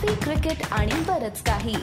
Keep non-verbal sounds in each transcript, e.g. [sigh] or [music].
Coffee cricket आणि बरच काही.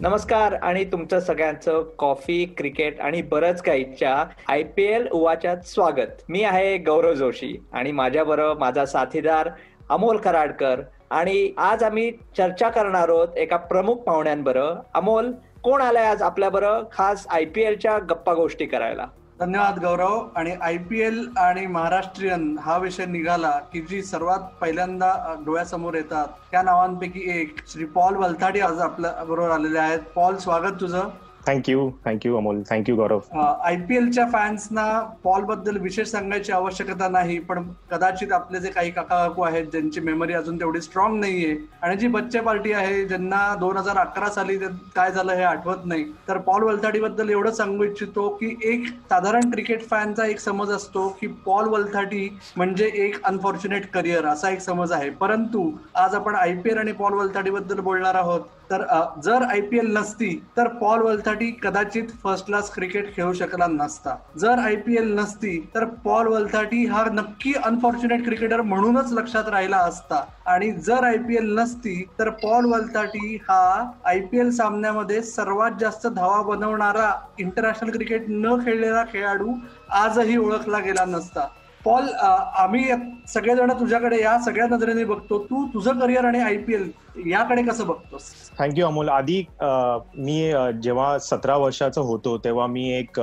नमस्कार आणि तुमचं सगळ्यांचं कॉफी क्रिकेट आणि बरंच काहीच्या आय पी एल उवाच्यात स्वागत. मी आहे गौरव जोशी आणि माझ्याबरोबर माझा साथीदार अमोल कराडकर आणि आज आम्ही चर्चा करणार आहोत एका प्रमुख पाहुण्यांबरोबर. अमोल कोण आलाय आज आपल्या बरं खास आय पी एलच्या गप्पा गोष्टी करायला? धन्यवाद गौरव. आणि आय पी एल आणि महाराष्ट्रीयन हा विषय निघाला की जी सर्वात पहिल्यांदा डोळ्यासमोर येतात. त्या नावांपैकी एक श्री पॉल वलथाडी आज आपल्या बरोबर आलेले आहेत. पॉल स्वागत तुझं. Thank you thank you Amol thank you Gaurav I P एलच्या फॅन्सना पॉलबद्दल विशेष सांगायची आवश्यकता नाही पण कदाचित आपले जे काही काका काकू आहेत ज्यांची मेमरी अजून तेवढी स्ट्रॉंग नाहीये आणि जी बच्चे पार्टी आहे ज्यांना दोन हजार अकरा साली काय झालं हे आठवत नाही तर पॉल वलथाडी बद्दल एवढं सांगू इच्छितो की एक साधारण क्रिकेट फॅनचा एक समज असतो की पॉल वलथाडी म्हणजे एक अनफॉर्च्युनेट करिअर असा एक समज आहे. परंतु आज आपण आय पी एल आणि पॉल वलथाडी बद्दल बोलणार आहोत. तर जर आय पी एल नसती तर पॉल वलथाटी कदाचित फर्स्ट क्लास क्रिकेट खेळू शकला नसता. जर आय पी एल नसती तर पॉल वलथाटी हा नक्की अनफॉर्च्युनेट क्रिकेटर म्हणूनच लक्षात राहिला असता. आणि जर आय पी एल नसती तर पॉल वलथाटी हा आय पी एल सामन्यामध्ये सर्वात जास्त धावा बनवणारा इंटरनॅशनल क्रिकेट न खेळलेला खेळाडू आजही ओळखला गेला नसता. पॉल आम्ही सगळेजण तुझ्याकडे या सगळ्या नजरेने बघतो. तू तुझं करिअर आणि आय पी एल याकडे कसं बघतोस? Thank you Amol. आधी मी जेव्हा सतरा वर्षाचा होतो तेव्हा मी एक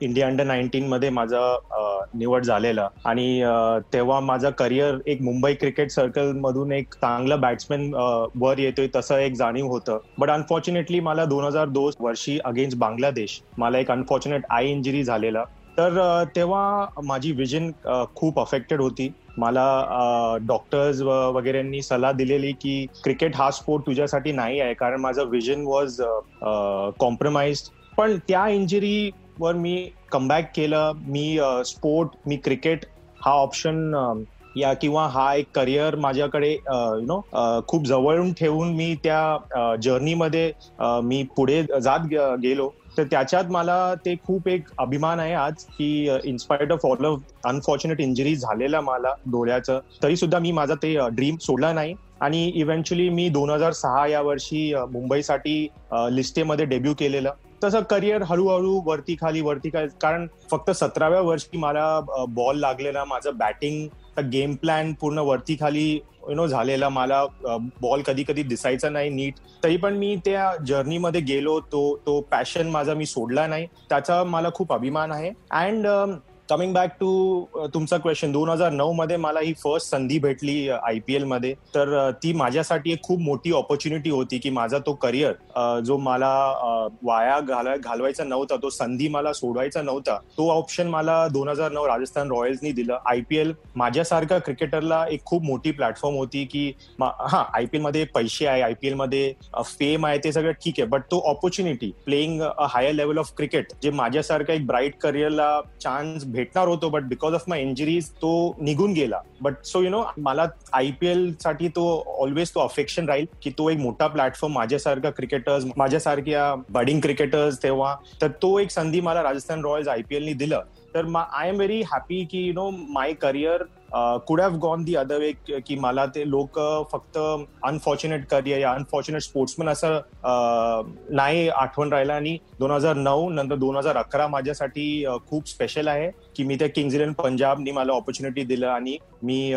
इंडिया अंडर नाईन्टीन मध्ये माझं निवड झालेलं. आणि तेव्हा माझा करिअर एक मुंबई क्रिकेट सर्कल मधून एक चांगलं बॅट्समॅन वर येतोय तसं एक जाणीव होतं. बट अनफॉर्च्युनेटली मला दोन हजार दोन वर्षी अगेन्स्ट बांगलादेश मला एक अनफॉर्च्युनेट आय इंजुरी झालेला. तर तेव्हा माझी विजन खूप अफेक्टेड होती. मला डॉक्टर्स वगैरेंनी सल्ला दिलेली की क्रिकेट हा स्पोर्ट तुझ्यासाठी नाही आहे कारण माझं विजन वॉज कॉम्प्रोमाइज पण त्या इंजुरीवर मी कमबॅक केलं. मी स्पोर्ट मी क्रिकेट हा ऑप्शन या किंवा हा एक करिअर माझ्याकडे यु नो खूप जवळून ठेवून मी त्या जर्नीमध्ये मी पुढे जात गेलो. तर त्याच्यात मला ते खूप एक अभिमान आहे आज की inspired of all of unfortunate injury झालेला मला डोळ्याचं तरी सुद्धा मी माझा ते ड्रीम सोडला नाही. आणि इव्हेंच्युअली मी दोन हजार सहा या वर्षी मुंबईसाठी लिस्टेमध्ये डेब्यू केलेलं. तसं करिअर हळूहळू वरती खाली वरती खाली कारण फक्त सतराव्या वर्षी मला बॉल लागलेला माझं बॅटिंग गेम प्लॅन पूर्ण वरती खाली यु नो झालेला मला बॉल कधी कधी दिसायचा नाही नीट. तरी पण मी त्या जर्नीमध्ये गेलो तो तो पॅशन माझा मी सोडला नाही. त्याचा मला खूप अभिमान आहे. अँड कमिंग बॅक टू तुमचा क्वेश्चन दोन हजार नऊ मध्ये मला ही फर्स्ट संधी भेटली आय पी एलमध्ये. तर ती माझ्यासाठी एक खूप मोठी ऑपॉर्च्युनिटी होती की माझा तो करिअर जो मला वाया घालवायचा नव्हता तो संधी मला सोडवायचा नव्हता तो ऑप्शन मला दोन हजार नऊ राजस्थान रॉयल्सनी दिलं. आय पी एल माझ्यासारखा क्रिकेटरला एक खूप मोठी प्लॅटफॉर्म होती की हा आय पी एलमध्ये पैसे आहे आय पी एलमध्ये फेम आहे ते सगळं ठीक आहे बट तो opportunity playing a higher level of cricket जे माझ्यासारखा एक ब्राईट करिअरला चान्स भेटणार होतो but because of my injuries तो निघून गेला. बट सो यु नो मला आय पी एलसाठी तो ऑलवेज तो अफेक्शन राहील की तो एक मोठा प्लॅटफॉर्म माझ्यासारखा क्रिकेटर्स माझ्यासारख्या बडिंग क्रिकेटर्स तेव्हा तर तो एक संधी मला राजस्थान रॉयल्स आय पी एलनी दिलं. तर आय एम व्हेरी हॅपी की you know my career could have gone the other way की मला ते लोक फक्त अनफॉर्च्युनेट करिअर या अनफॉर्च्युनेट स्पोर्ट्समन असं नाही आठवण राहिलं. आणि दोन हजार नऊ नंतर दोन हजार अकरा माझ्यासाठी खूप स्पेशल आहे की मी त्या किंग्ज इलेव्हन पंजाबनी मला ऑपॉर्च्युनिटी दिलं आणि मी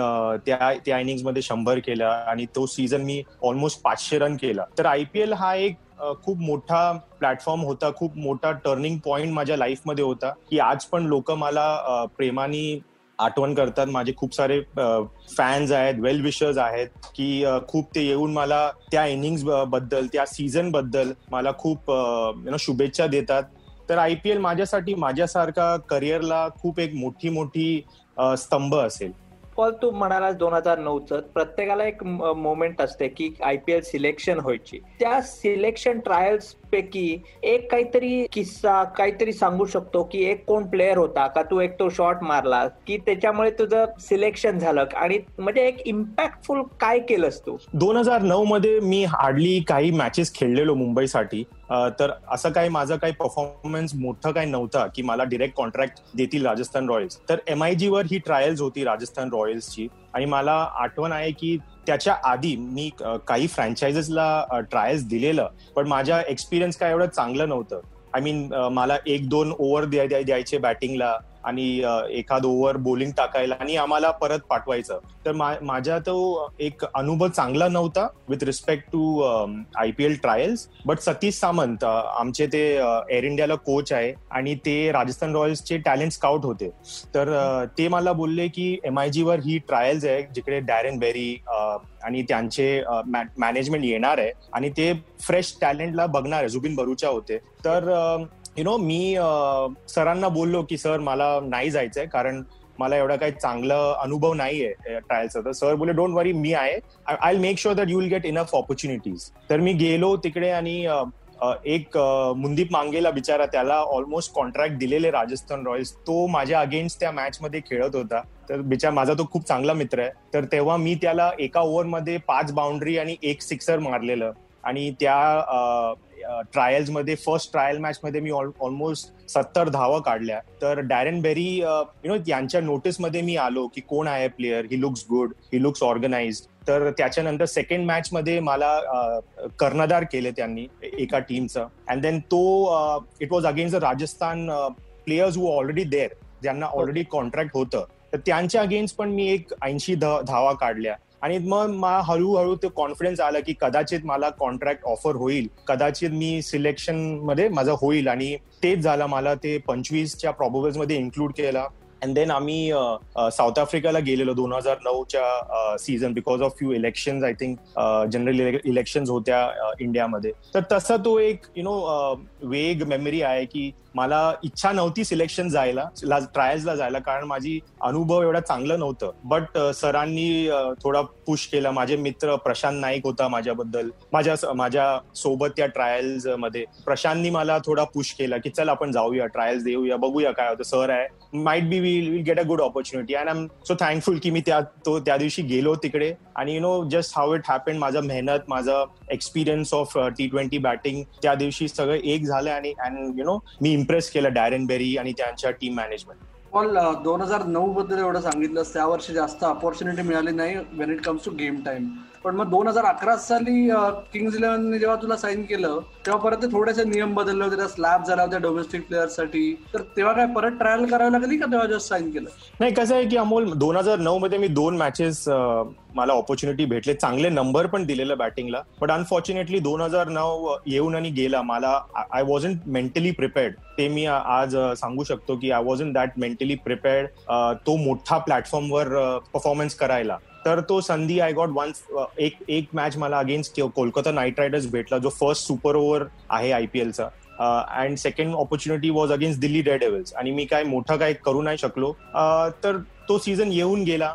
त्या त्या इनिंगमध्ये शंभर केलं आणि तो सीझन मी ऑलमोस्ट पाचशे रन केला. तर आयपीएल हा एक खूप मोठा प्लॅटफॉर्म होता खूप मोठा टर्निंग पॉइंट माझ्या लाईफमध्ये होता की आज पण लोक मला प्रेमाने आठवण करतात. माझे खूप सारे फॅन्स आहेत वेल विशर्स आहेत की खूप ते येऊन मला त्या इनिंग्सबद्दल त्या सीझनबद्दल मला खूप यु नो शुभेच्छा देतात. तर आय पी एल माझ्यासाठी माझ्यासारखा करिअरला खूप एक मोठी मोठी स्तंभ असेल. पॉल तू म्हणालास दोन हजार नऊचं प्रत्येकाला एक मोमेंट असते की आय पी एल सिलेक्शन व्हायची. त्या सिलेक्शन ट्रायल्स पैकी एक काहीतरी किस्सा काहीतरी सांगू शकतो की एक कोण प्लेअर होता का तू एक तो शॉट मारला की त्याच्यामुळे तुझं सिलेक्शन झालं आणि म्हणजे एक इम्पॅक्टफुल काय केलंस तू? दोन हजार नऊ मध्ये मी हार्डली काही मॅचेस खेळलेलो मुंबईसाठी. तर असं काही माझं काही परफॉर्मन्स मोठं काही नव्हता की मला डिरेक्ट कॉन्ट्रॅक्ट देतील राजस्थान रॉयल्स. तर एम आय वर ही ट्रायल्स होती राजस्थान रॉयल्सची. आणि मला आठवण आहे की त्याच्या आधी मी काही फ्रँचायझेसला ट्रायल्स दिलेलं पण माझ्या एक्सपिरियन्स काय एवढं चांगलं नव्हतं. आय मीन मला एक दोन ओव्हर द्यायचे बॅटिंगला आणि एखाद ओव्हर बोलिंग टाकायला आणि आम्हाला परत पाठवायचं. तर माझा तो एक अनुभव चांगला नव्हता with respect to I P L trials but Satish Samant आमचे ते एअर इंडियाला कोच आहे आणि ते राजस्थान रॉयल्सचे टॅलेंट स्काउट होते. तर ते मला बोलले की एम आय वर ही ट्रायल्स आहे जिकडे डॅरेन बेरी आणि त्यांचे मॅनेजमेंट येणार आहे आणि ते फ्रेश टॅलेंटला बघणार आहे. जुबिन बरुचा होते. तर यु नो मी सरांना बोललो की सर मला नाही जायचंय कारण मला एवढा काही चांगला अनुभव नाहीये ट्रायलचा तर सर बोले डोंट वरी मी आहे. I make sure that you will get enough opportunities तर मी गेलो तिकडे आणि एक मुंदीप मांगेला बिचारा त्याला ऑलमोस्ट कॉन्ट्रॅक्ट दिलेले राजस्थान रॉयल्स. तो माझ्या अगेन्स्ट त्या मॅच मध्ये खेळत होता. तर बिचार माझा तो खूप चांगला मित्र आहे. तर तेव्हा मी त्याला एका ओव्हरमध्ये पाच बाउंड्री आणि एक सिक्सर मारलेलं. आणि त्या ट्रायल्समध्ये फर्स्ट ट्रायल मॅचमध्ये मी ऑलमोस्ट सत्तर धावा काढल्या. तर डॅरेन बेरी यु नो यांच्या नोटीसमध्ये मी आलो की कोण आहे player he looks good he looks organise तर त्याच्यानंतर सेकंड मॅच मध्ये मला कर्णधार केले त्यांनी एका टीमचं अँड देन तो it was against Rajasthan players who already there ज्यांना ऑलरेडी कॉन्ट्रॅक्ट होतं. तर त्यांच्या अगेन्स्ट पण मी एक ऐंशी धावा काढल्या. आणि मग मला हळूहळू ते कॉन्फिडन्स आला की कदाचित मला कॉन्ट्रॅक्ट ऑफर होईल. कदाचित मी सिलेक्शनमध्ये माझं होईल आणि तेच झालं. मला ते पंचवीसच्या प्रॉबेबल्समध्ये इन्क्लूड केला. अँड देन आम्ही साऊथ आफ्रिकाला गेलेलो दोन हजार नऊच्या season because of few election I think general election होत्या इंडियामध्ये तर तसा तो एक यु नो वेग मेमरी आहे की मला इच्छा नव्हती सिलेक्शन जायला ट्रायल्सला जायला कारण माझी अनुभव एवढा चांगलं नव्हतं. बट सरांनी थोडा पुश केला. माझे मित्र प्रशांत नाईक होता माझ्याबद्दल. माझ्या माझ्या सोबत त्या ट्रायल्समध्ये. प्रशांतनी मला थोडा पुश केला की चल आपण जाऊया ट्रायल्स देऊया बघूया काय होतं. सर आहे might be will will get a good opportunity and I am so thankful की मी त्या तो त्या दिवशी गेलो तिकडे. आणि you know just how it happen माझा मेहनत माझा experience of T twenty batting त्या दिवशी सगळं एक झालं. आणि अँड यु नो मी इम्प्रेस केलं डॅरेन बेरी आणि त्यांच्या टीम मॅनेजमेंट पण दोन हजार नऊ बद्दल एवढं सांगितलं त्या वर्षी जास्त ऑपॉर्च्युनिटी मिळाली नाही when it comes to game time पण मग दोन हजार अकरा साली किंग्ज इलेव्हनने जेव्हा तुला साईन केलं तेव्हा परत ते थोडेसे नियम बदलले होते स्लॅब झाला होत्या डोमेस्टिक प्लेअरसाठी तर तेव्हा काय परत ट्रायल करावी लागली का तेव्हा जस्ट साईन केलं? नाही कसं आहे की अमोल दोन हजार नऊ मध्ये मी दोन मॅचेस मला ऑपॉर्च्युनिटी भेटले. चांगले नंबर पण दिलेलं बॅटिंगला बट अनफॉर्च्युनेटली दोन हजार नऊ येऊन आणि गेला. मला आय वॉज मेंटली प्रिपेअर्ड ते मी आज सांगू शकतो की I was in that mentally prepared तो मोठा प्लॅटफॉर्मवर परफॉर्मन्स करायला. तर तो संधी आय गॉट वन एक एक मॅच मला अगेन्स्ट कोलकाता नाईट रायडर्स भेटला जो फर्स्ट सुपर ओव्हर आहे एलचा and second opportunity was against Delhi Daredevils आणि मी काय मोठं काय करू नाही शकलो. तर तो सीझन येऊन गेला.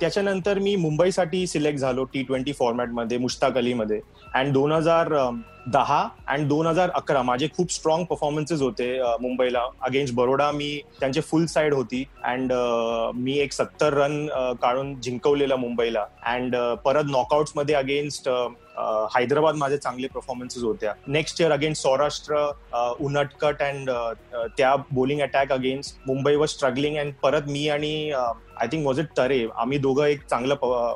त्याच्यानंतर मी मुंबईसाठी सिलेक्ट झालो टी ट्वेंटी फॉर्मॅटमध्ये मुश्ताक अलीमध्ये. अँड दोन हजार दहा अँड दोन हजार अकरा माझे खूप स्ट्रॉंग परफॉर्मन्सेस होते मुंबईला. अगेन्स्ट बरोडा मी त्यांचे फुल साईड होती अँड मी एक सत्तर रन काढून जिंकवलेला मुंबईला. अँड परत नॉकआउट्समध्ये अगेन्स्ट हैदराबाद माझे चांगले परफॉर्मन्सेस होत्या. Next year against Saurashtra Unadkat and त्या बोलिंग अटॅक अगेन्स्ट मुंबई वर स्ट्रगलिंग अँड परत मी आणि आय थिंक वॉज इट तरे आम्ही दोघं एक चांगलं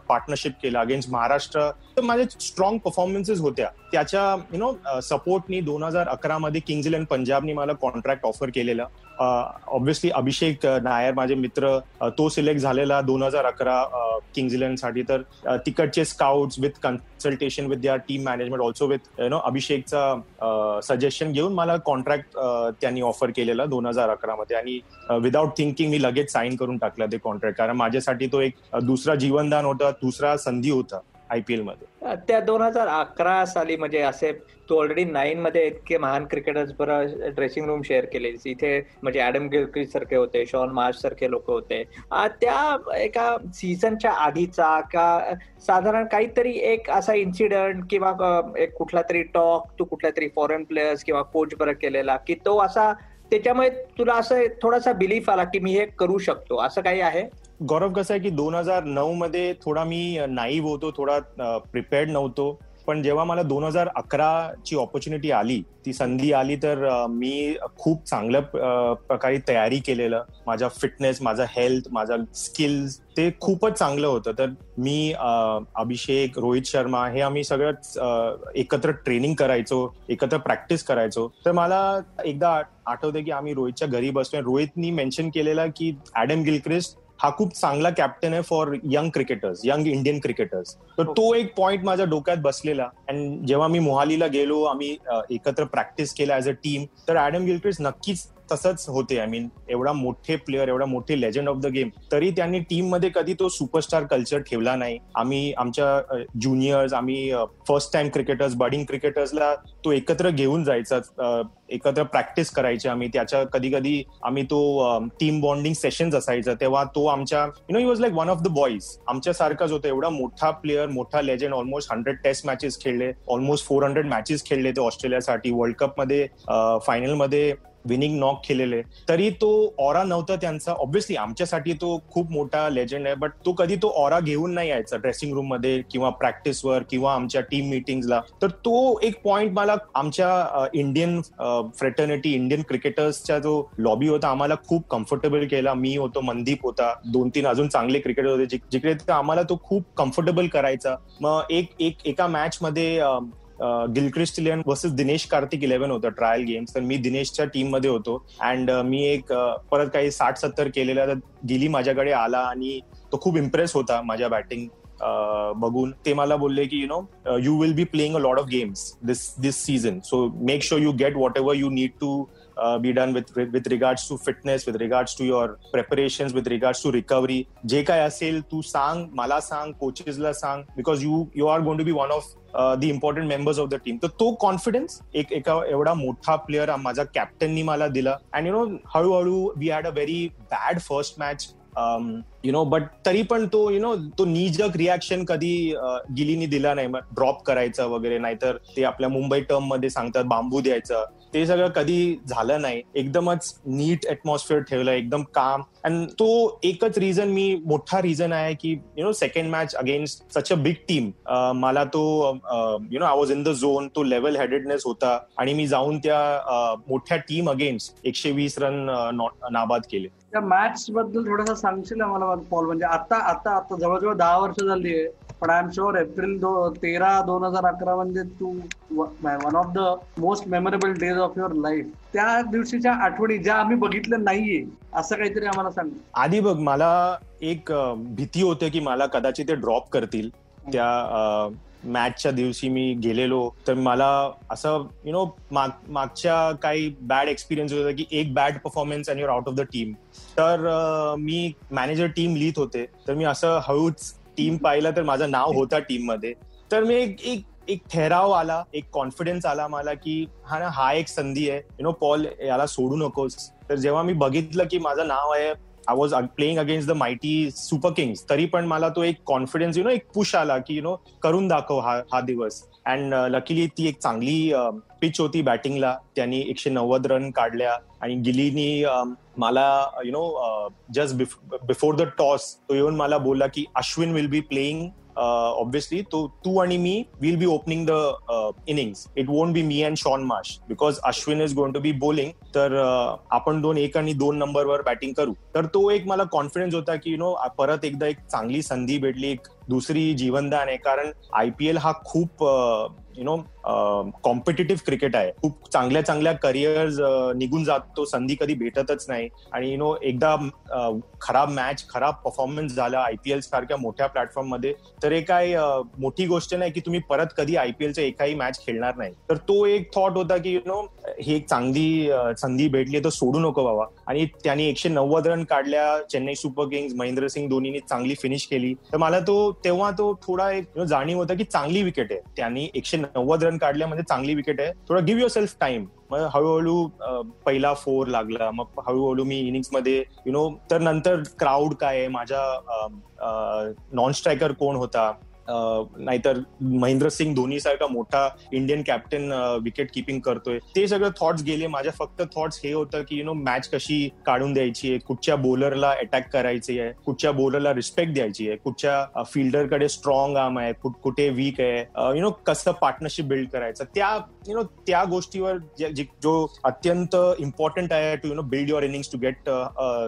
पार्टनरशिप केलं अगेन्स्ट महाराष्ट्र. तर माझे स्ट्रॉंग परफॉर्मन्सेस होत्या. त्याच्या यु नो सपोर्टनी दोन हजार अकरा मध्ये किंग्ज इलेव्हन पंजाबनी मला कॉन्ट्रॅक्ट ऑफर केलेला. ऑब्व्हियसली अभिषेक uh, नायर माझे मित्र uh, तो सिलेक्ट झालेला दोन हजार अकरा किंग्ज इलेव्हनसाठी तर uh, तिकडचे scouts with consultation with their team management also with you know अभिषेकचा suggestion घेऊन मला कॉन्ट्रॅक्ट त्यांनी ऑफर केलेला दोन हजार अकरा मध्ये आणि विदाउट थिंकिंग मी लगेच साईन करून टाकला ते कॉन्ट्रॅक्ट कारण माझ्यासाठी तो एक दुसरा जीवनदान होता दुसरा संधी होता. आयपीएलमध्ये? त्या दोन हजार अकरा साली म्हणजे असे तू ऑलरेडी नाईन मध्ये इतके महान क्रिकेटर्स बरं ड्रेसिंग रूम शेअर केले. इथे म्हणजे ऍडम गिलक्रिज सारखे होते शॉन मार्च सारखे लोक होते. त्या एका सीझनच्या आधीचा का साधारण काहीतरी एक असा इन्सिडंट किंवा एक कुठला तरी टॉक तू कुठल्या तरी फॉरेन प्लेयर्स किंवा कोच बरं केलेला की तो असा त्याच्यामुळे तुला असं थोडासा बिलीफ आला की मी हे करू शकतो. असं काही आहे? गौरव कसं आहे की दोन हजार नऊ मध्ये थोडा मी नाईव होतो थोडा प्रिपेअर्ड नव्हतो. पण जेव्हा मला दोन हजार अकराची ऑपॉर्च्युनिटी आली ती संधी आली तर मी खूप चांगल्या प्रकारे तयारी केलेलं. माझा फिटनेस माझा हेल्थ माझा स्किल्स ते खूपच चांगलं होतं. तर मी अभिषेक रोहित शर्मा हे आम्ही सगळं एकत्र ट्रेनिंग करायचो एकत्र प्रॅक्टिस करायचो. तर मला एकदा आठवतं की आम्ही रोहितच्या घरी बसतोय. रोहितनी मेन्शन केलेला की ऍडम गिलक्रिस्ट हा खूप चांगला कॅप्टन आहे for young cricketers young Indian cricketers तर तो एक पॉइंट माझ्या डोक्यात बसलेला. अँड जेव्हा मी मोहालीला गेलो आम्ही एकत्र प्रॅक्टिस केला ऍज अ टीम तर ऍडम गिलक्रिस्ट नक्कीच तसंच होते. आय मीन एवढा मोठे प्लेअर एवढा मोठे लेजंड ऑफ द गेम तरी त्यांनी टीममध्ये कधी तो सुपरस्टार कल्चर ठेवला नाही. आम्ही आमच्या ज्युनियर्स आम्ही फर्स्ट टाइम क्रिकेटर्स बडिंग क्रिकेटर्सला तो एकत्र घेऊन जायचा एकत्र प्रॅक्टिस करायचे आम्ही. त्याच्या कधी कधी आम्ही तो टीम बॉन्डिंग सेशन्स असायचं. तेव्हा तो आमच्या you know he was like one of the boys आमच्या सारखाच होतं. एवढा मोठा प्लेअर मोठा legend almost hundred test matches खेळले. ऑलमोस्ट फोर हंड्रेड मॅचेस खेळले ते ऑस्ट्रेलियासाठी. वर्ल्ड कपमध्ये फायनलमध्ये विनिंग नॉक केलेले. तरी तो ऑरा नव्हता त्यांचा. ऑब्व्हियसली आमच्यासाठी तो खूप मोठा लेजंड आहे बट तो कधी तो ऑरा घेऊन नाही यायचा ड्रेसिंग रूममध्ये किंवा प्रॅक्टिसवर किंवा आमच्या टीम मिटिंगला तर तो एक पॉइंट मला आमच्या इंडियन फ्रेटर्निटी इंडियन क्रिकेटर्सचा जो लॉबी होता आम्हाला खूप कम्फर्टेबल केला. मी होतो मनदीप होता दोन तीन अजून चांगले क्रिकेटर होते जिकडे आम्हाला तो खूप कम्फर्टेबल करायचा. मग एक एक एका मॅच मध्ये Gilchrist eleven versus Dinesh Karthik eleven होतं ट्रायल गेम्स तर मी दिनेशच्या टीममध्ये होतो. अँड मी एक परत काही साठ सत्तर केलेला तर गिली माझ्याकडे आला आणि तो खूप इम्प्रेस होता माझ्या बॅटिंग बघून. ते मला बोलले की you know you will be playing a lot of games this this season so make sure you get whatever you need to be done with with regards to fitness with regards to your preparation with regards to recovery जे काय असेल तू सांग मला सांग कोचेसला सांग because you you are gonna be one of the important members of the team तर तो कॉन्फिडन्स एक एका एवढा मोठा प्लेअर माझा कॅप्टननी मला दिला. अँड यु नो हळूहळू we had a very bad first match you know but तरी पण तो यु नो तो निजक रिॲक्शन कधी गिलीनी दिला नाही. ड्रॉप करायचं वगैरे नाहीतर ते आपल्या मुंबई टर्ममध्ये सांगतात बांबू द्यायचं. ते सगळं कधी झालं नाही. एकदमच नीट ऍटमॉस्फिअर ठेवलं एकदम काम. अँड तो एकच रिझन मी मोठा रिझन आहे की you know second match against such a big team मला तो you know I was in the zone तो लेवल हेडेडनेस होता. आणि मी जाऊन त्या मोठ्या टीम अगेन्स्ट एकशे वीस रन नाबाद केले. त्या मॅच बद्दल थोडंसं सांगशील मला पॉल म्हणजे आता आता आता जवळजवळ दहा वर्ष झाली आहे पण आय एम शुअर एप्रिल दो तेरा दोन हजार अकरा म्हणजे तू one of the most memorable days of your life त्या दिवशीच्या आठवणी ज्या आम्ही बघितल्या नाहीये असं काहीतरी आम्हाला सांग. आधी बघ मला एक भीती होते की मला कदाचित ते ड्रॉप करतील. त्या मॅचच्या दिवशी मी गेलेलो. तर मला असं यु नो मागच्या काही बॅड एक्सपिरियन्स होता की एक bad performance and your out of the team तर मी मॅनेजर टीम लिहित होते. तर मी असं हळूच टीम पाहिलं तर माझं नाव होता टीममध्ये. तर मी एक एक एक ठहराव आला एक कॉन्फिडन्स आला मला की हा ना हा एक संधी आहे. यु नो पॉल याला सोडू नकोस. तर जेव्हा मी बघितलं की माझं नाव आहे I was playing against the mighty Super Kings तरी पण मला तो एक कॉन्फिडन्स यु नो एक पुश आला की यु नो करून दाखव हा हा दिवस. अँड लकीली uh, ती एक चांगली um, पिच होती बॅटिंगला त्यांनी एकशे नव्वद रन काढल्या. आणि गिलीनी um, मला you know just before the toss तो येऊन मला बोलला की Ashwin will be playing obviously तो तू आणि मी will be opening the innings it won't be me and Shaun Marsh because Ashwin is going to be bowling तर uh, आपण दोन एक आणि दोन नंबरवर बॅटिंग करू. तर तो एक मला कॉन्फिडन्स होता की यु नो परत एकदा एक चांगली संधी भेटली एक दुसरी जीवनदान आहे. कारण आयपीएल हा खूप यु नो कॉम्पिटेटिव्ह क्रिकेट आहे. खूप चांगल्या चांगल्या करिअर निघून जातो संधी कधी भेटतच नाही. आणि यु नो एकदा खराब मॅच खराब परफॉर्मन्स झाला आयपीएल सारख्या मोठ्या प्लॅटफॉर्ममध्ये तर हे काय मोठी गोष्ट नाही की तुम्ही परत कधी आयपीएलच्या एकाही मॅच खेळणार नाही. तर तो एक थॉट होता की यु नो ही एक चांगली संधी भेटली तर सोडू नको बाबा. आणि त्यांनी एकशे नव्वद रन काढल्या. चेन्नई सुपर किंग्स महेंद्र सिंग धोनीने चांगली फिनिश केली. तर मला तो तेव्हा तो थोडा एक जाणीव होता की चांगली विकेट आहे. त्यांनी एकशे नव्वद रन काढले म्हणजे चांगली विकेट आहे. थोडा गिव्ह युअर सेल्फ टाइम मग हळूहळू पहिला फोर लागला. मग हळूहळू मी इनिंग्समध्ये यु नो तर नंतर क्राऊड काय आहे? माझ्या नॉन स्ट्रायकर कोण होता? नाहीतर महेंद्र सिंग धोनी सारखा मोठा इंडियन कॅप्टन विकेट किपिंग करतोय. ते सगळं थॉट्स गेले. माझ्या फक्त थॉट्स हे होतं की यु नो मॅच कशी काढून द्यायची आहे? कुठच्या बॉलरला अटॅक करायची आहे? कुठच्या बॉलरला रिस्पेक्ट द्यायची आहे? कुठच्या फिल्डरकडे स्ट्रॉंग आर्म आहे? कुठे वीक आहे? यु नो कसं पार्टनरशिप बिल्ड करायचं? त्या यु नो त्या गोष्टीवर जो अत्यंत इम्पॉर्टंट आहे to you know build your innings to get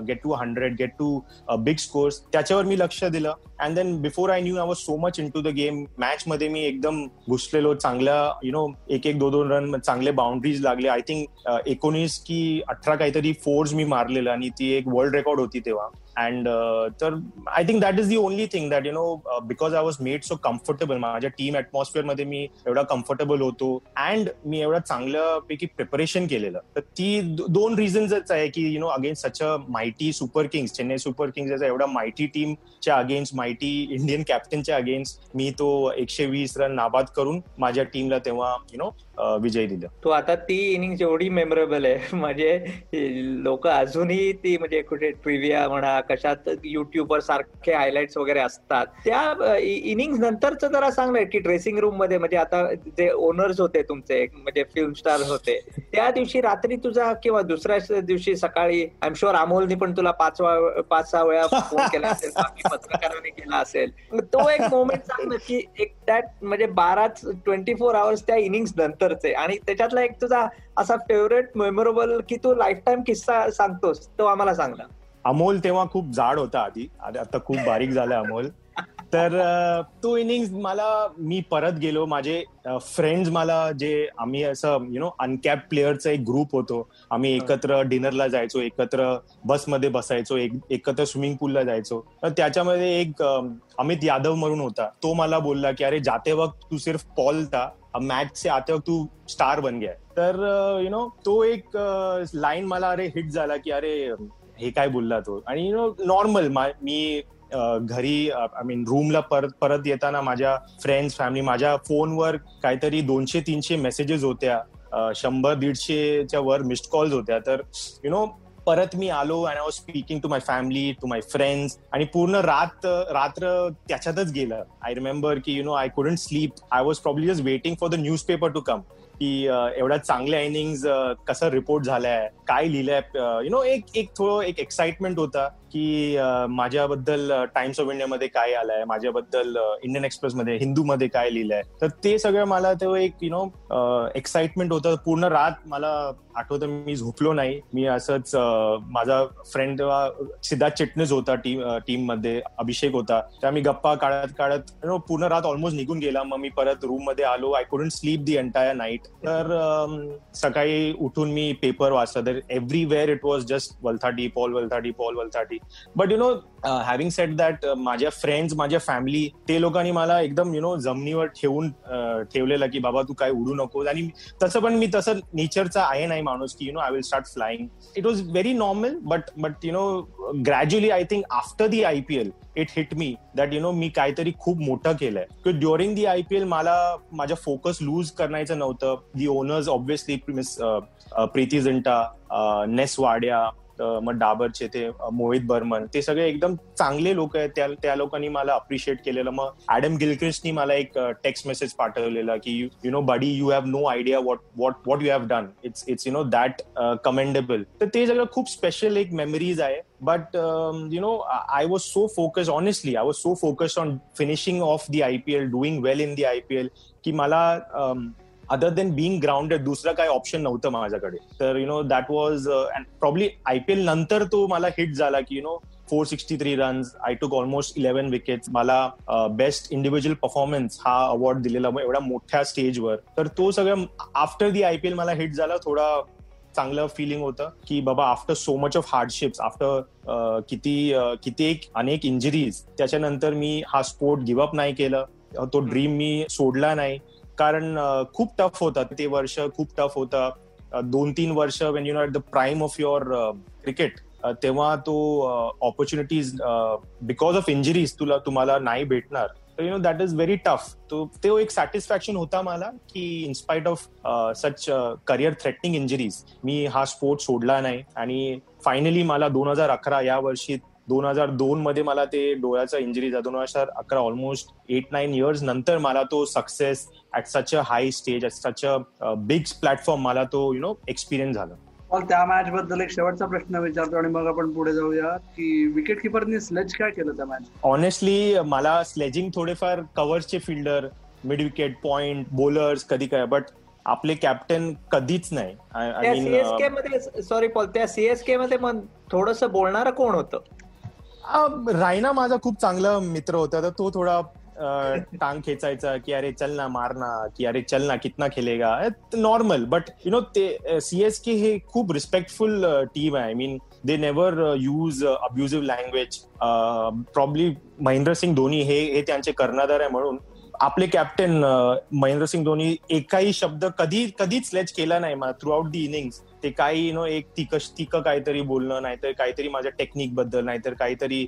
get two hundred get to big scores त्याच्यावर मी लक्ष दिलं. And then before I knew I was so much in to the game match मध्ये मी एकदम घुसलेलो चांगल्या यु नो एक एक दोन दोन रन चांगले बाउंड्रीज लागले. आय थिंक एकोणीस की अठरा काहीतरी फोर्स मी मारलेलं आणि ती एक वर्ल्ड रेकॉर्ड होती तेव्हा. अँड uh, तर I think that is the only thing that you know because I was made so comfortable माझ्या टीम अॅटमॉस्फिअरमध्ये मी एवढा कम्फर्टेबल होतो. अँड मी एवढा चांगल्यापैकी प्रिपरेशन केलेलं. तर ती दोन रिझन्सच आहे की you know against such a mighty super kings Chennai super kings एवढा मायटी टीमच्या अगेन्स्ट मायटी इंडियन कॅप्टनच्या अगेन्स्ट मी तो एकशे वीस रन नाबाद करून माझ्या टीमला तेव्हा यु नो विजय दिलं. तो आता ती इनिंग एवढी मेमोरेबल आहे. [laughs] म्हणजे लोक अजूनही ती म्हणजे कुठे ट्रिव्हिया म्हणा कशात युट्यूबवर सारखे हायलाइट्स वगैरे असतात. त्या इनिंग नंतरच जरा सांगलंय की ड्रेसिंग रूममध्ये म्हणजे आता जे ओनर्स होते तुमचे म्हणजे फिल्म स्टार होते त्या दिवशी रात्री तुझा किंवा दुसऱ्या दिवशी सकाळी आय एम शुअर अमोलनी पण तुला पाच पाच सहा वेळा फोन केला असेल बाकी पत्रकारांनी केला असेल. तो एक मोमेंट सांग की एक दॅट म्हणजे बाराच ट्वेंटी फोर आवर्स त्या इनिंग्स नंतरचे आणि त्याच्यातला एक तुझा असा फेवरेट मेमोरेबल की तू लाईफ टाइम किस्सा सांगतोस तो आम्हाला सांग ना. अमोल तेव्हा खूप जाड होता आधी आता खूप बारीक झालाय अमोल. तर तो इनिंग मला मी परत गेलो. माझे फ्रेंड्स मला जे आम्ही असं यु नो अनकॅप प्लेअरचा एक ग्रुप होतो. आम्ही एकत्र डिनरला जायचो एकत्र बसमध्ये बसायचो एकत्र स्विमिंग पूलला जायचो. तर त्याच्यामध्ये एक अमित यादव म्हणून होता. तो मला बोलला की अरे जाते वक्त तू सिर्फ पॉल था मॅच से आते वक्त तू स्टार बन गया तर यु नो तो एक लाईन मला अरे हिट झाला की अरे हे काय बोलला तो? आणि यु नो नॉर्मल मी घरी आय मीन रूमला परत परत येताना माझ्या फ्रेंड्स फॅमिली माझ्या फोनवर काहीतरी दोनशे तीनशे मेसेजेस होत्या. शंभर दीडशेच्या वर मिस्ड कॉल्स होत्या. तर यु नो परत मी आलो and I was speaking to my family to my friends आणि पूर्ण रात रात्र त्याच्यातच गेलं. आय रिमेंबर की you know I couldn't sleep I was probably just waiting for the newspaper to come की एवढ्या चांगल्या इनिंग्स कसं रिपोर्ट झालाय काय लिहिलंय यु नो एक एक थोडं एक एक्साइटमेंट होता. की माझ्याबद्दल टाइम्स ऑफ इंडियामध्ये काय आलंय माझ्याबद्दल इंडियन एक्सप्रेस मध्ये हिंदू मध्ये काय लिहिलंय. तर ते सगळं मला तेव्हा एक यु नो एक्साइटमेंट होतं. पूर्ण रात मला आठवतं मी झोपलो नाही. मी असंच माझा फ्रेंड तेव्हा सिद्धार्थ चिटणीस होता टीम टीममध्ये अभिषेक होता. त्या मी गप्पा काढत काढत नो पूर्ण रात ऑलमोस्ट निघून गेला. मग मी परत रूममध्ये आलो. I couldn't sleep the entire night तर सकाळी उठून मी पेपर वाचला. तर everywhere it was just Valthaty Paul Valthaty Paul Valthaty but you know having set that माझ्या फ्रेंड्स माझ्या फॅमिली ते लोकांनी मला एकदम यु नो जमिनीवर ठेवून uh, ठेवलेलं की बाबा तू काय उडू नकोस. आणि तसं पण मी तसं नेचरचा आहे नाही माणूस की you know I will start flying it was very normal but but you know gradually I think after the I P L it hit me that you know मी काहीतरी खूप मोठं केलंय. की during the I P L मला माझा focus lose करायचं नव्हतं. The owners obviously miss Preity Zinta Ness Wadia मग डाबरचे ते मोहित बर्मन ते सगळे एकदम चांगले लोक आहेत. त्या त्या लोकांनी मला अप्रिशिएट केलेलं. मग ऍडम गिलक्रिस्टनी मला एक टेक्स्ट मेसेज पाठवलेला की you know buddy you have no idea what what what you have done it's it's you know that commendable तर ते सगळं खूप स्पेशल एक मेमरीज आहे. But you know I was so focus honestly I was so focus on finishing off the I P L doing well in the I P L की मला other than Bing grounded दुसरं काय option नव्हतं माझ्याकडे. तर you know that was and probably IPL नंतर तो मला हिट झाला की you know four sixty three runs I took almost eleven wickets मला बेस्ट इंडिव्हिज्युअल परफॉर्मन्स हा अवॉर्ड दिलेला एवढ्या मोठ्या स्टेजवर तर तो सगळं आफ्टर दी आयपीएल मला हिट झाला थोडा चांगलं फिलिंग होतं की बाबा after so much of hardships after किती uh, किती एक अनेक इंजरीज त्याच्यानंतर मी हा स्पोर्ट गिव्हअप नाही केलं. तो ड्रीम मी सोडला नाही. कारण खूप टफ होतं. ते वर्ष खूप टफ होतं. दोन तीन वर्ष when you know at the prime of your cricket तेव्हा तो ऑपॉर्च्युनिटीज बिकॉज ऑफ इंजरीज तुला तुम्हाला नाही भेटणार. तर you know that is very tough तो ते एक सॅटिस्फॅक्शन होता मला की in spite of such career threatening injuries मी हा स्पोर्ट सोडला नाही. आणि फायनली मला दोन हजार अकरा या वर्षी दोन हजार दोन मध्ये मला ते डोळ्याचा इंजरी दोन हजार अकरा ऑलमोस्ट एट नाईन इयर्स नंतर मला तो success at such a high stage at such a big platform मला तो यु नो एक्सपिरियन्स झाला. पॉल त्या मॅच बद्दल एक शेवटचा प्रश्न विचारतो आणि मग आपण पुढे जाऊया की विकेट किपरनी स्लेज काय केलं त्या मॅच ऑनेस्टली मला स्लेजिंग थोडेफार कव्हर्सचे fielder mid wicket point bowlers कधी काय बट आपले कॅप्टन कधीच नाही. सीएसके मध्ये सॉरी पॉल त्या सीएसके मध्ये मग थोडस बोलणारं कोण होतं? रायना माझा खूप चांगला मित्र होता तर तो थोडा टांग खेचायचा की अरे चल ना मार ना की अरे चल ना कितना खेलेगा. नॉर्मल बट यु नो ते सीएसके हे खूप रिस्पेक्टफुल टीम आहे. I mean they never use abusive language probably Mahendra Singh Dhoni हे हे त्यांचे कर्णधार आहे म्हणून. आपले कॅप्टन महेंद्र सिंग धोनी एकाही शब्द कधी कधीच स्लेच केला नाही थ्रू आउट दी इनिंग्स ते काही यु नो एक तिक तिक काहीतरी बोलणं नाहीतर काहीतरी माझ्या टेक्निकबद्दल नाहीतर काहीतरी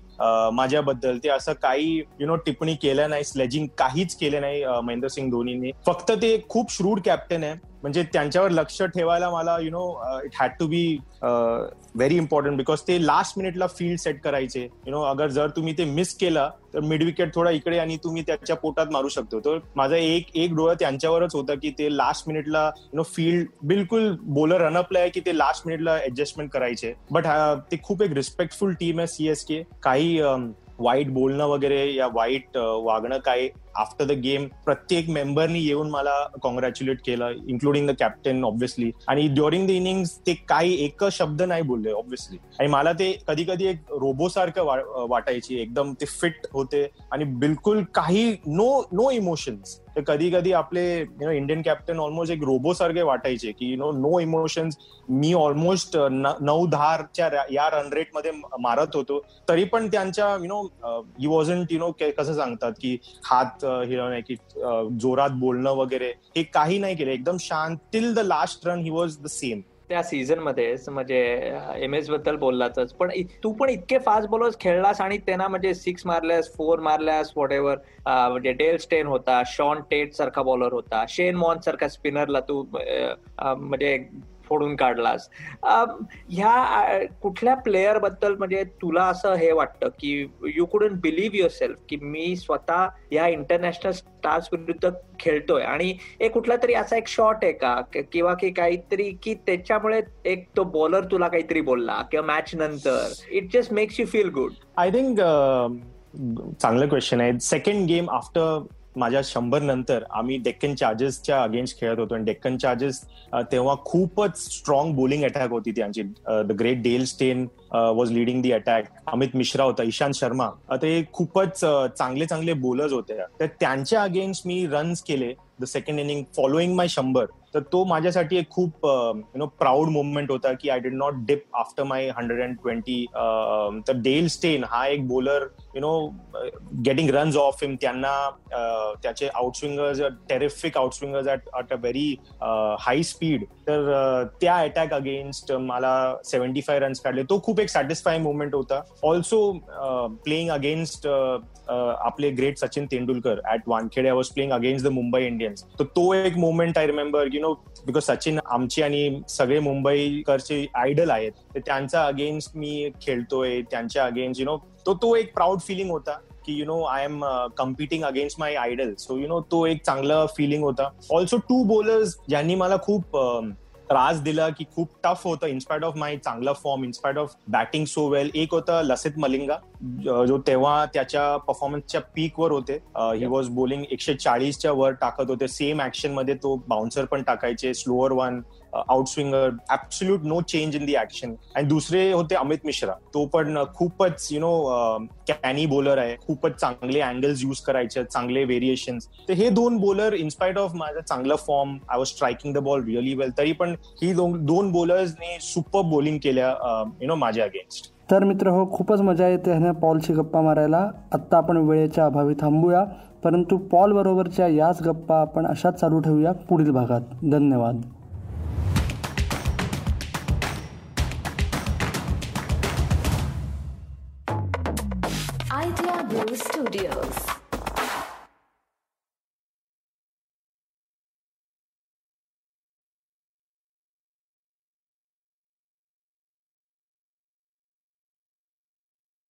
माझ्याबद्दल ते असं काही यु नो टिप्पणी केलं नाही स्लेजिंग काहीच केलं नाही महेंद्रसिंग महेंद्र सिंग धोनीने. फक्त ते खूप श्रूड कॅप्टन आहे. म्हणजे त्यांच्यावर लक्ष ठेवायला मला you know it had to be very important because ते लास्ट मिनिटला फील्ड सेट करायचे. यु नो अगर जर तुम्ही ते मिस केला तर मिड विकेट थोडा इकडे आणि तुम्ही त्याच्या पोटात मारू शकतो. तर माझा एक एक डोळा त्यांच्यावरच होता की ते लास्ट मिनिटला यु नो फील्ड बिलकुल बोलर रनअपला आहे की ते लास्ट मिनिटला ऍडजस्टमेंट करायचे. बट uh, ते खूप एक रिस्पेक्टफुल टीम आहे सीएसके काही um, वाईट बोलणं वगैरे या वाईट uh, वागणं काय आफ्टर द गेम प्रत्येक मेंबरनी येऊन मला कॉंग्रॅच्युलेट केलं इन्क्लुडिंग द कॅप्टन ऑब्व्हियसली आणि ड्युरिंग द इनिंग ते काही एक शब्द नाही बोलले ऑब्व्हियसली आणि मला ते कधी कधी एक रोबो सारखं वाटायची. एकदम ते फिट होते. आणि बिलकुल काही नो नो इमोशन्स तर कधी कधी आपले you know Indian captain almost एक रोबो सारखे वाटायचे की यु नो नो इमोशन्स मी ऑलमोस्ट uh, नऊ दहाच्या या रन रेटमध्ये मारत होतो. तरी पण त्यांच्या you know he wasn't you know कसं सांगतात की हात uh, हिरवणे की uh, जोरात बोलणं वगैरे हे काही नाही केलं. एकदम शांत till the last run he was the same त्या सीझन मध्येच म्हणजे एम एसबद्दल बोललाच पण तू पण इतके फास्ट बॉलर्स खेळलास आणि त्यांना म्हणजे सिक्स मारल्यास फोर मारल्यास वॉट एव्हर म्हणजे डेल स्टेन होता शॉन टेट सारखा बॉलर होता शेन मॉन सारखा स्पिनरला तू म्हणजे फोडून काढलास. ह्या कुठल्या प्लेअरबद्दल म्हणजे तुला असं हे वाटतं की you couldn't believe your self की मी स्वतः या इंटरनॅशनल स्टार्स विरुद्ध खेळतोय? आणि एक कुठला तरी असा एक शॉट आहे का? किंवा की काहीतरी की त्याच्यामुळे एक तो बॉलर तुला काहीतरी बोलला किंवा मॅच नंतर? It just makes you feel good I think चांगलं क्वेश्चन आहे. सेकंड गेम आफ्टर माझ्या शंभर नंतर आम्ही डेक्कन चार्जेसच्या अगेन्स्ट खेळत होतो. आणि डेक्कन चार्जेस तेव्हा खूपच स्ट्रॉंग बोलिंग अटॅक होती त्यांची. The great Dale Steyn was leading the attack Amit Mishra होता इशांत शर्मा. ते खूपच चांगले चांगले बॉलर्स होते. तर त्यांच्या अगेन्स्ट मी रन्स केले the second innings following my शंभर. तर तो माझ्यासाठी एक खूप यु नो प्राऊड मुवमेंट होता की I did not dip after my hundred and twenty तर डेल स्टेन हा एक bowler you know getting runs off him त्यांना त्याचे आउटस्विंगर्स टेरिफिक आउटस्विंगर्स ॲट अट अ व्हेरी हाय स्पीड तर त्या अटॅक अगेन्स्ट मला सेव्हन्टी फाय रन्स काढले. तो खूप एक सॅटिस्फाईंग मुवमेंट होता. ऑल्सो प्लेईंग अगेन्स्ट आपले great Sachin Tendulkar at Wankhede. I was playing against the Mumbai Indians तर तो एक moment I remember you know because Sachin आमची आणि सगळे मुंबईकरचे आयडल आहेत. तर त्यांचा अगेन्स्ट मी खेळतोय. त्यांच्या अगेन्स्ट यु नो तो तो एक प्राऊड फिलिंग होता. की you know I am competing against my idol so you know तो एक चांगला फिलिंग होता. ऑल्सो टू बॉलर्स ज्यांनी मला खूप अं, त्रास दिला की खूप टफ होतं इन्स्पायर्ड ऑफ माय चांगला form inspired of batting so well एक होता लसित मलिंगा ज- जो तेव्हा त्याच्या परफॉर्मन्सच्या पीकवर होते. ही वॉज बॉलिंग एकशे चाळीसच्या वर टाकत होते. सेम ऍक्शनमध्ये तो बाउन्सर पण टाकायचे slower one outswinger absolute no change in the action आणि दुसरे होते अमित मिश्रा तो पण खूपच यु नो कॅनी बॉलर आहे खूपच चांगले अँगल्स युज करायचे चांगले व्हेरिएशन तर हे दोन बॉलर इन्स्पाइट ऑफ माझा चांगला form I was striking the ball really well तरी पण ही दोन दोन बॉलर्सने सुपर बॉलिंग केल्या यु नो माझ्या अगेन्स्ट तर मित्र हो खूपच मजा येते ह्या पॉलशी गप्पा मारायला. आत्ता आपण वेळेच्या अभावी थांबूया. परंतु पॉल बरोबरच्या याच गप्पा आपण अशाच चालू ठेवूया पुढील भागात. धन्यवाद.